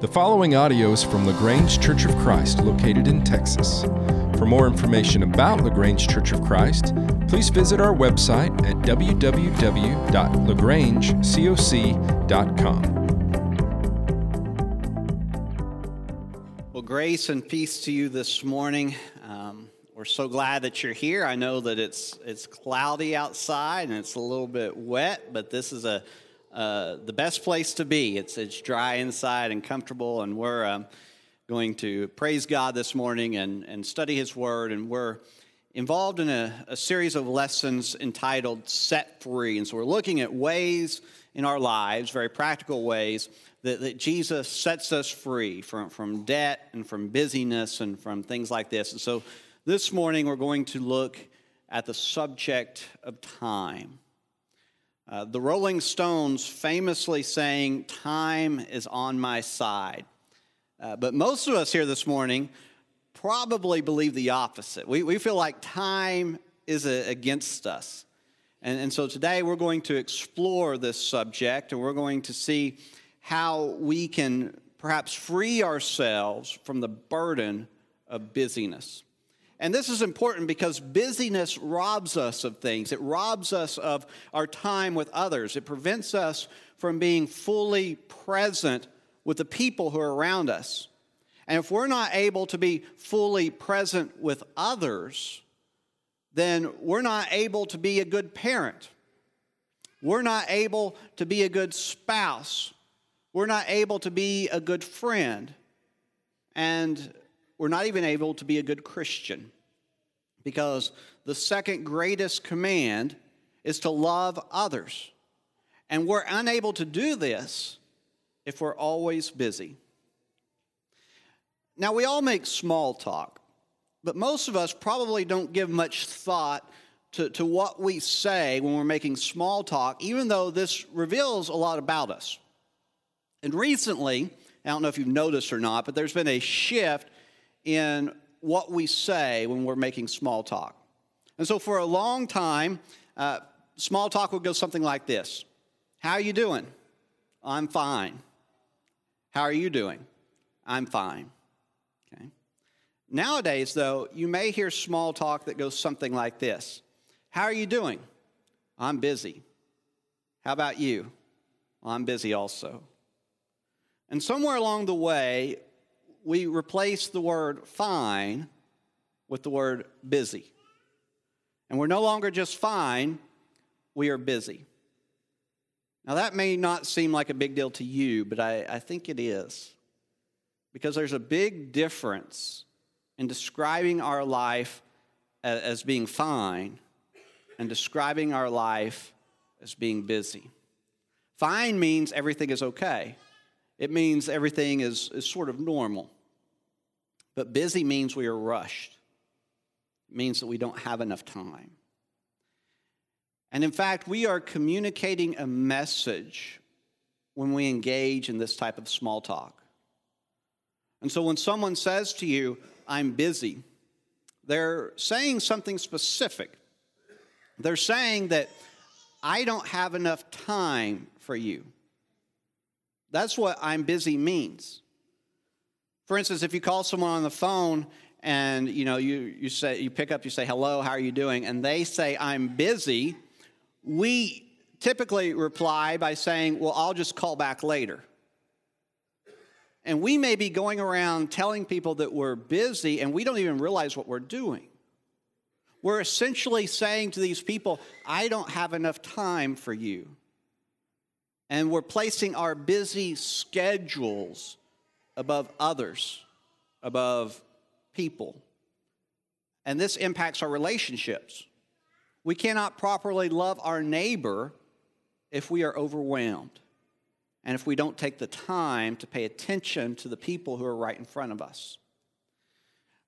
The following audio is from LaGrange Church of Christ, located in Texas. For more information about LaGrange Church of Christ, please visit our website at www.lagrangecoc.com. Well, grace and peace to you this morning. Um, we're so glad that you're here. I know that it's it's cloudy outside and it's a little bit wet, but this is a uh, the best place to be. It's, it's dry inside and comfortable, and we're um, going to praise God this morning and, and study His Word. And we're involved in a, a series of lessons entitled Set Free. And so we're looking at ways in our lives, very practical ways, that, that Jesus sets us free from, from debt and from busyness and from things like this. And so this morning we're going to look at the subject of time. Uh, the Rolling Stones famously saying, Time is on my side. Uh, but most of us here this morning probably believe the opposite. We, we feel like time is a, against us. And, and so today we're going to explore this subject and we're going to see how we can perhaps free ourselves from the burden of busyness. And this is important because busyness robs us of things. It robs us of our time with others. It prevents us from being fully present with the people who are around us. And if we're not able to be fully present with others, then we're not able to be a good parent. We're not able to be a good spouse. We're not able to be a good friend. And we're not even able to be a good Christian because the second greatest command is to love others. And we're unable to do this if we're always busy. Now, we all make small talk, but most of us probably don't give much thought to, to what we say when we're making small talk, even though this reveals a lot about us. And recently, I don't know if you've noticed or not, but there's been a shift in what we say when we're making small talk. And so for a long time, uh, small talk would go something like this How are you doing? I'm fine. How are you doing? I'm fine. Okay. Nowadays, though, you may hear small talk that goes something like this How are you doing? I'm busy. How about you? Well, I'm busy also. And somewhere along the way, we replace the word fine with the word busy. And we're no longer just fine, we are busy. Now, that may not seem like a big deal to you, but I, I think it is. Because there's a big difference in describing our life as, as being fine and describing our life as being busy. Fine means everything is okay it means everything is, is sort of normal. But busy means we are rushed, it means that we don't have enough time. And in fact, we are communicating a message when we engage in this type of small talk. And so when someone says to you, I'm busy, they're saying something specific. They're saying that I don't have enough time for you. That's what I'm busy means. For instance, if you call someone on the phone and you know you, you say you pick up, you say, hello, how are you doing? And they say, I'm busy, we typically reply by saying, Well, I'll just call back later. And we may be going around telling people that we're busy and we don't even realize what we're doing. We're essentially saying to these people, I don't have enough time for you and we're placing our busy schedules above others, above people. And this impacts our relationships. We cannot properly love our neighbor if we are overwhelmed and if we don't take the time to pay attention to the people who are right in front of us.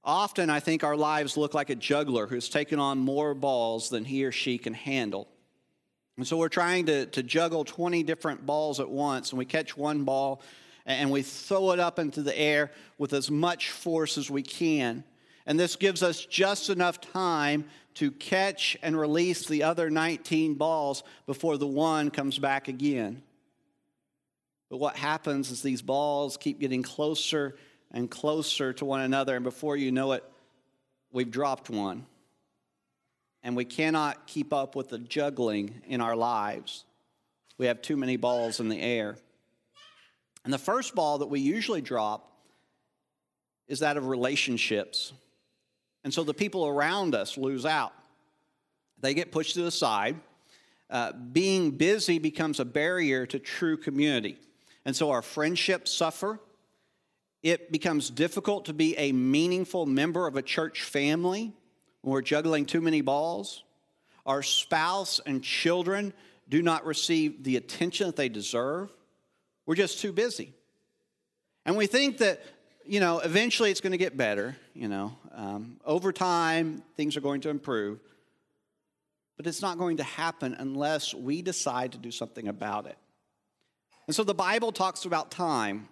Often, I think our lives look like a juggler who's taken on more balls than he or she can handle. And so we're trying to, to juggle 20 different balls at once, and we catch one ball and we throw it up into the air with as much force as we can. And this gives us just enough time to catch and release the other 19 balls before the one comes back again. But what happens is these balls keep getting closer and closer to one another, and before you know it, we've dropped one. And we cannot keep up with the juggling in our lives. We have too many balls in the air. And the first ball that we usually drop is that of relationships. And so the people around us lose out. They get pushed to the side. Uh, being busy becomes a barrier to true community. And so our friendships suffer. It becomes difficult to be a meaningful member of a church family when we're juggling too many balls. Our spouse and children do not receive the attention that they deserve. We're just too busy. And we think that, you know, eventually it's going to get better, you know. Um, over time, things are going to improve. But it's not going to happen unless we decide to do something about it. And so the Bible talks about time,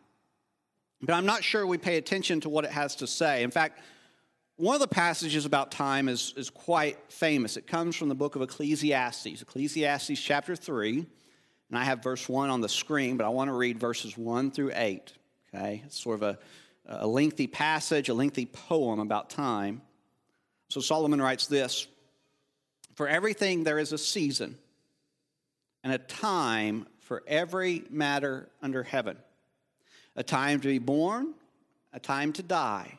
but I'm not sure we pay attention to what it has to say. In fact, one of the passages about time is, is quite famous. It comes from the book of Ecclesiastes, Ecclesiastes chapter 3. And I have verse 1 on the screen, but I want to read verses 1 through 8. Okay? It's sort of a, a lengthy passage, a lengthy poem about time. So Solomon writes this For everything there is a season and a time for every matter under heaven a time to be born, a time to die,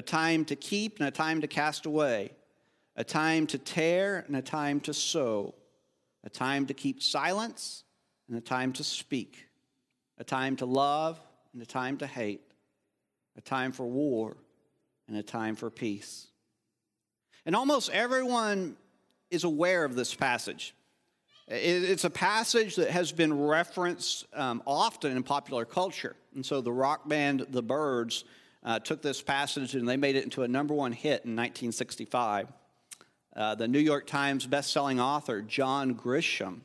a time to keep and a time to cast away, a time to tear and a time to sow, a time to keep silence and a time to speak, a time to love and a time to hate, a time for war and a time for peace. And almost everyone is aware of this passage. It's a passage that has been referenced um, often in popular culture. And so the rock band The Byrds uh, took this passage and they made it into a number one hit in 1965. Uh, the New York Times bestselling author John Grisham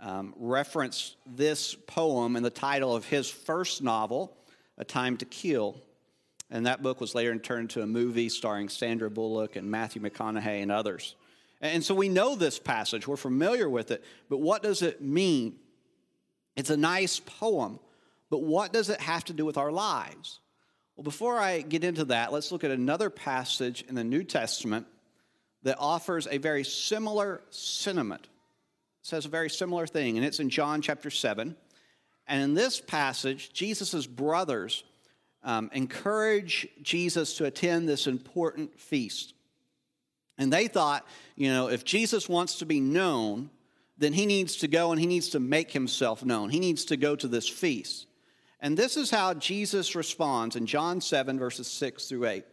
um, referenced this poem in the title of his first novel, A Time to Kill. And that book was later turned into a movie starring Sandra Bullock and Matthew McConaughey and others. And so we know this passage, we're familiar with it, but what does it mean? It's a nice poem, but what does it have to do with our lives? Well, before I get into that, let's look at another passage in the New Testament that offers a very similar sentiment It says a very similar thing, and it's in John chapter 7. And in this passage, Jesus' brothers um, encourage Jesus to attend this important feast. And they thought, you know, if Jesus wants to be known, then he needs to go and he needs to make himself known. He needs to go to this feast. And this is how Jesus responds in John 7, verses 6 through 8.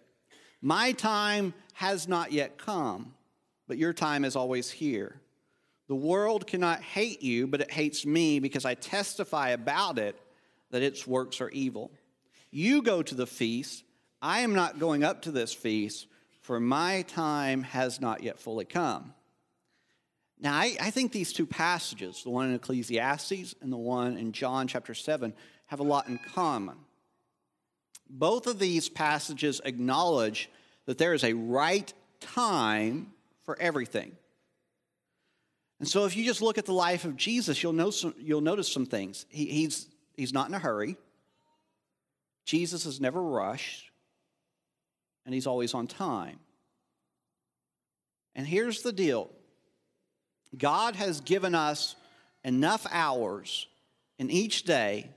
My time has not yet come, but your time is always here. The world cannot hate you, but it hates me because I testify about it that its works are evil. You go to the feast. I am not going up to this feast, for my time has not yet fully come. Now, I, I, think these two passages, the one in Ecclesiastes and the one in John chapter 7, have a lot in common. Both of these passages acknowledge that there is a right time for everything. And so, if you just look at the life of Jesus, you'll, know some, you'll notice some things. He, he's, he's not in a hurry, Jesus is never rushed, and he's always on time. And here's the deal God has given us enough hours in each day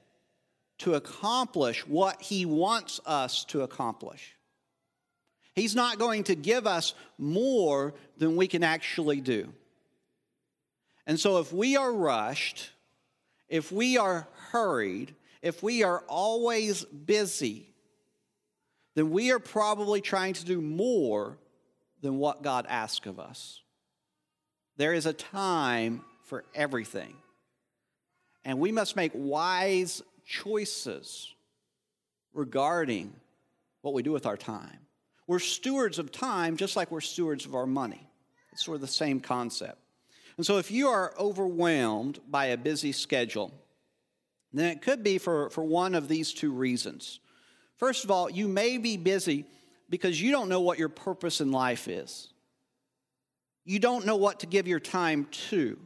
to accomplish what he wants us to accomplish. He's not going to give us more than we can actually do. And so, if we are rushed, if we are hurried, if we are always busy, then we are probably trying to do more than what God asks of us. There is a time for everything. And we must make wise choices regarding what we do with our time. We're stewards of time just like we're stewards of our money. It's sort of the same concept. And so if you are overwhelmed by a busy schedule, then it could be for, for one of these two reasons. First of all, you may be busy because you don't know what your purpose in life is. You don't know what to give your time to.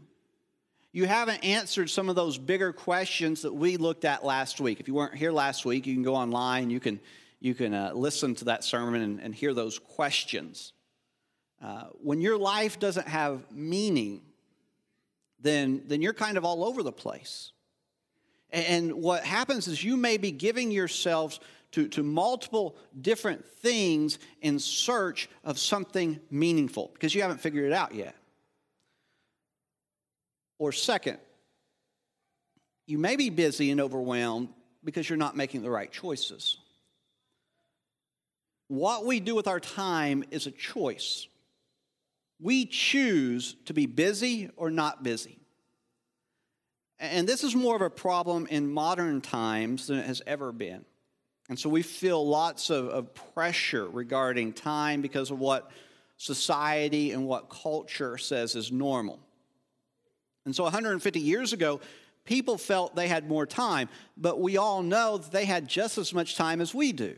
You haven't answered some of those bigger questions that we looked at last week. If you weren't here last week, you can go online, you can, you can uh, listen to that sermon and, and hear those questions. Uh, when your life doesn't have meaning, then, then you're kind of all over the place. And what happens is you may be giving yourselves to, to multiple different things in search of something meaningful because you haven't figured it out yet. Or, second, you may be busy and overwhelmed because you're not making the right choices. What we do with our time is a choice. We choose to be busy or not busy. And this is more of a problem in modern times than it has ever been. And so we feel lots of, of pressure regarding time because of what society and what culture says is normal. And so 150 years ago, people felt they had more time, but we all know that they had just as much time as we do.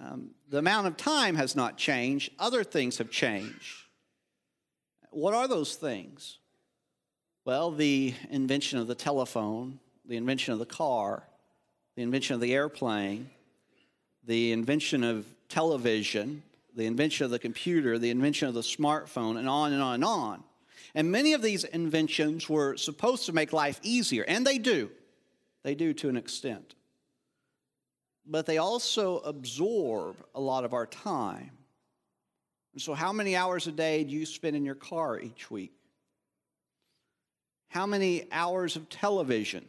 Um, the amount of time has not changed, other things have changed. What are those things? Well, the invention of the telephone, the invention of the car, the invention of the airplane, the invention of television, the invention of the computer, the invention of the smartphone, and on and on and on. And many of these inventions were supposed to make life easier, and they do. They do to an extent. But they also absorb a lot of our time. And so, how many hours a day do you spend in your car each week? How many hours of television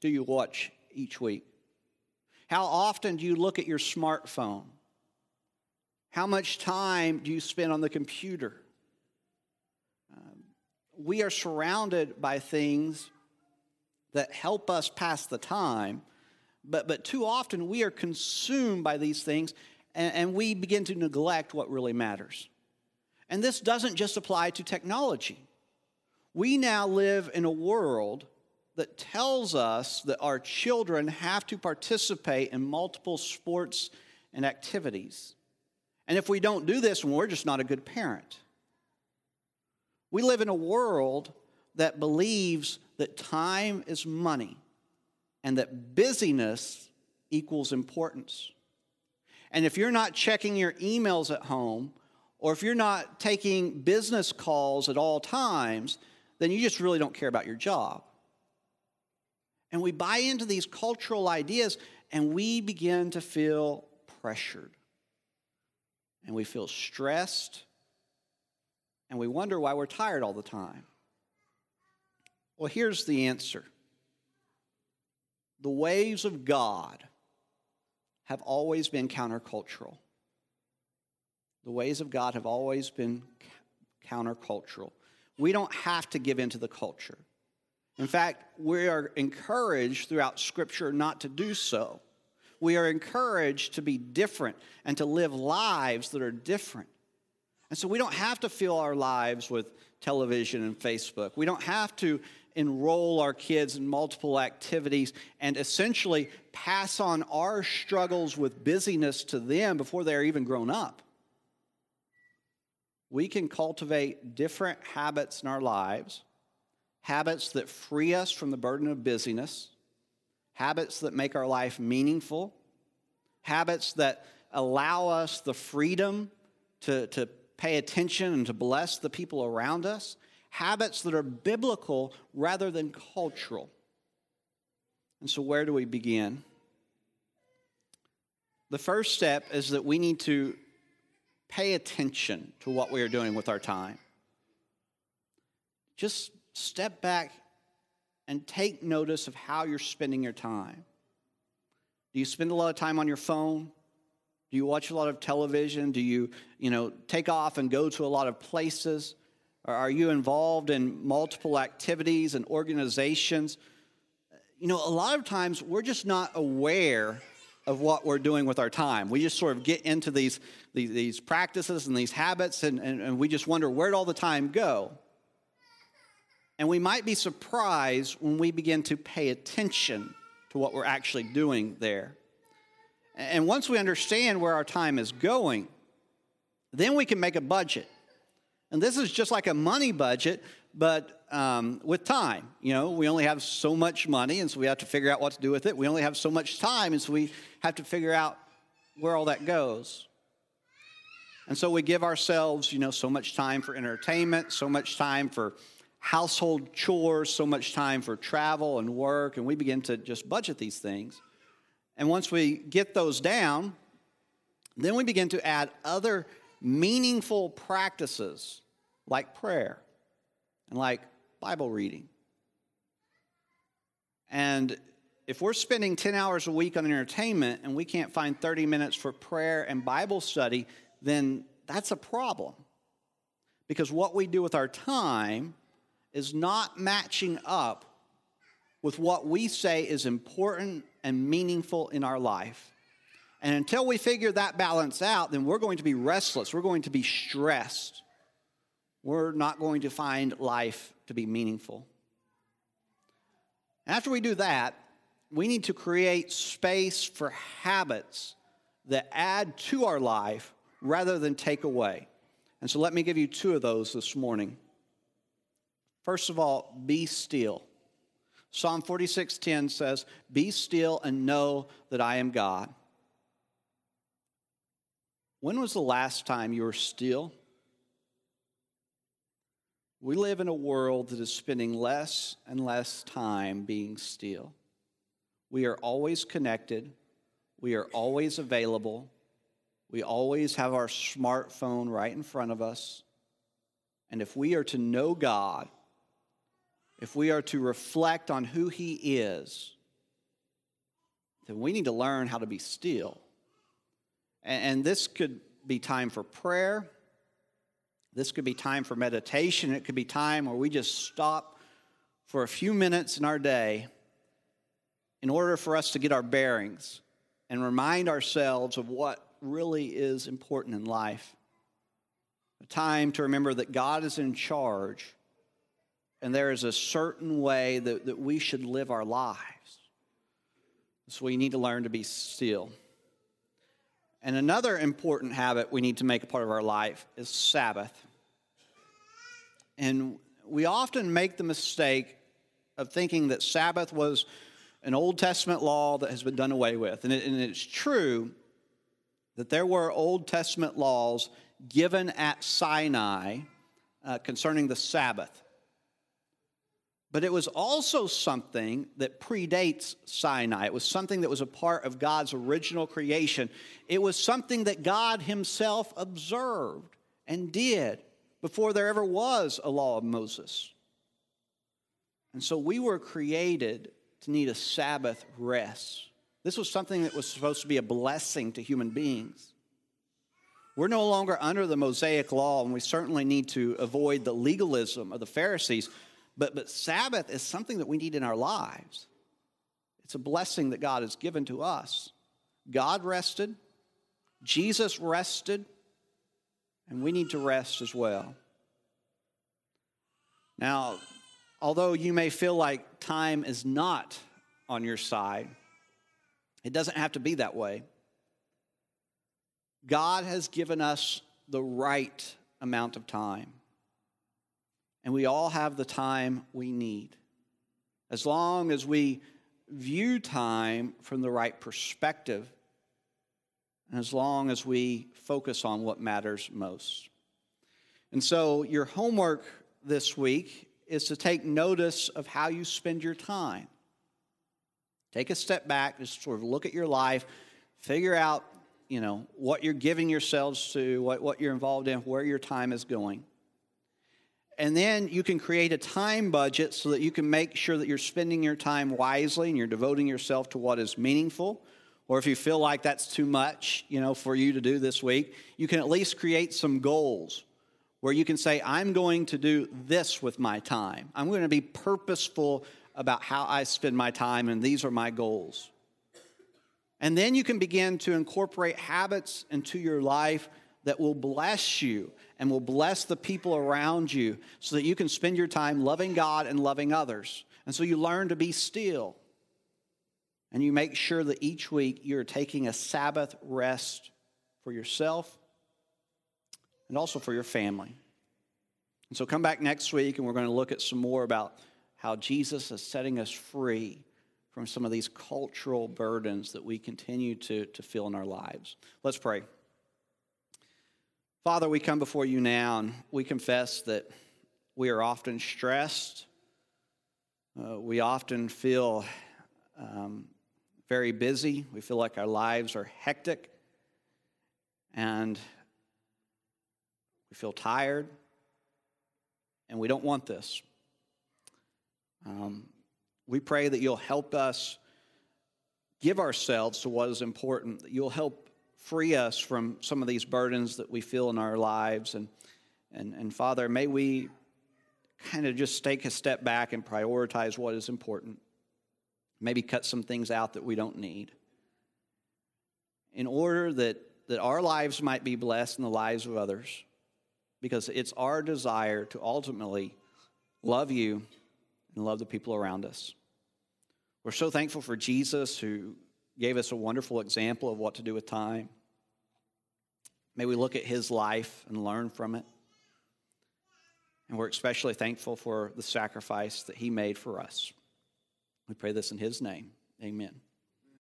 do you watch each week? How often do you look at your smartphone? How much time do you spend on the computer? Um, we are surrounded by things that help us pass the time, but, but too often we are consumed by these things and, and we begin to neglect what really matters. And this doesn't just apply to technology. We now live in a world that tells us that our children have to participate in multiple sports and activities. And if we don't do this, we're just not a good parent. We live in a world that believes that time is money and that busyness equals importance. And if you're not checking your emails at home, or if you're not taking business calls at all times, then you just really don't care about your job. And we buy into these cultural ideas and we begin to feel pressured. And we feel stressed. And we wonder why we're tired all the time. Well, here's the answer the ways of God have always been countercultural. The ways of God have always been countercultural. We don't have to give in to the culture. In fact, we are encouraged throughout Scripture not to do so. We are encouraged to be different and to live lives that are different. And so we don't have to fill our lives with television and Facebook. We don't have to enroll our kids in multiple activities and essentially pass on our struggles with busyness to them before they're even grown up we can cultivate different habits in our lives, habits that free us from the burden of busyness, habits that make our life meaningful, habits that allow us the freedom to, to pay attention and to bless the people around us, habits that are biblical rather than cultural. And so, where do we begin? The first step is that we need to pay attention to what we are doing with our time. Just step back and take notice of how you're spending your time. Do you spend a lot of time on your phone? Do you watch a lot of television? Do you, you know, take off and go to a lot of places? Or are you involved in multiple activities and organizations? you know, a lot of times we're just not aware of what we're doing with our time. We just sort of get into these, these, practices and these habits, and, and, and we just wonder where'd all the time go? And we might be surprised when we begin to pay attention to what we're actually doing there. And once we understand where our time is going, then we can make a budget. And this is just like a money budget, but um, with time. You know, we only have so much money, and so we have to figure out what to do with it. We only have so much time, and so we have to figure out where all that goes. And so we give ourselves, you know, so much time for entertainment, so much time for household chores, so much time for travel and work, and we begin to just budget these things. And once we get those down, then we begin to add other meaningful practices like prayer and like Bible reading. And if we're spending 10 hours a week on entertainment and we can't find 30 minutes for prayer and Bible study, then that's a problem. Because what we do with our time is not matching up with what we say is important and meaningful in our life. And until we figure that balance out, then we're going to be restless. We're going to be stressed we're not going to find life to be meaningful. After we do that, we need to create space for habits that add to our life rather than take away. And so let me give you two of those this morning. First of all, be still. Psalm 46:10 says, "Be still and know that I am God." When was the last time you were still? We live in a world that is spending less and less time being still. We are always connected, we are always available, we always have our smartphone right in front of us. And if we are to know God, if we are to reflect on who He is, then we need to learn how to be still. And, this could be time for prayer. This could be time for meditation. It could be time where we just stop for a few minutes in our day in order for us to get our bearings and remind ourselves of what really is important in life. A time to remember that God is in charge and there is a certain way that, that we should live our lives. So we need to learn to be still. And another important habit we need to make a part of our life is Sabbath. And we often make the mistake of thinking that Sabbath was an Old Testament law that has been done away with. And, it, and it's true that there were Old Testament laws given at Sinai uh, concerning the Sabbath. But it was also something that predates Sinai. It was something that was a part of God's original creation. It was something that God Himself observed and did before there ever was a law of Moses. And so we were created to need a Sabbath rest. This was something that was supposed to be a blessing to human beings. We're no longer under the Mosaic law, and we certainly need to avoid the legalism of the Pharisees. But, but Sabbath is something that we need in our lives. It's a blessing that God has given to us. God rested, Jesus rested, and we need to rest as well. Now, although you may feel like time is not on your side, it doesn't have to be that way. God has given us the right amount of time. And we all have the time we need. As long as we view time from the right perspective, and as long as we focus on what matters most. And so, your homework this week is to take notice of how you spend your time. Take a step back, just sort of look at your life, figure out, you know, what you're giving yourselves to, what, what you're involved in, where your time is going. And then you can create a time budget so that you can make sure that you're spending your time wisely and you're devoting yourself to what is meaningful or if you feel like that's too much, you know, for you to do this week, you can at least create some goals where you can say, I'm going to do this with my time. I'm going to be purposeful about how I spend my time, and these are my goals. And then you can begin to incorporate habits into your life that will bless you and will bless the people around you so that you can spend your time loving God and loving others. And so you learn to be still. And you make sure that each week you're taking a Sabbath rest for yourself and also for your family. And so come back next week and we're going to look at some more about how Jesus is setting us free from some of these cultural burdens that we continue to, to feel in our lives. Let's pray. Father, we come before you now and we confess that we are often stressed. Uh, we often feel um, very busy. We feel like our lives are hectic. And we feel tired. And we don't want this. Um, we pray that you'll help us give ourselves to what is important, that you'll help free us from some of these burdens that we feel in our lives. And, and, and Father, may we kind of just take a step back and prioritize what is important. Maybe cut some things out that we don't need. In order that, that our lives might be blessed in the lives of others, because it's our desire to ultimately love you and love the people around us. We're so thankful for Jesus who gave us a wonderful example of what to do with time. May we look at his life and learn from it. And we're especially thankful for the sacrifice that he made for us. We pray this in his name. Amen.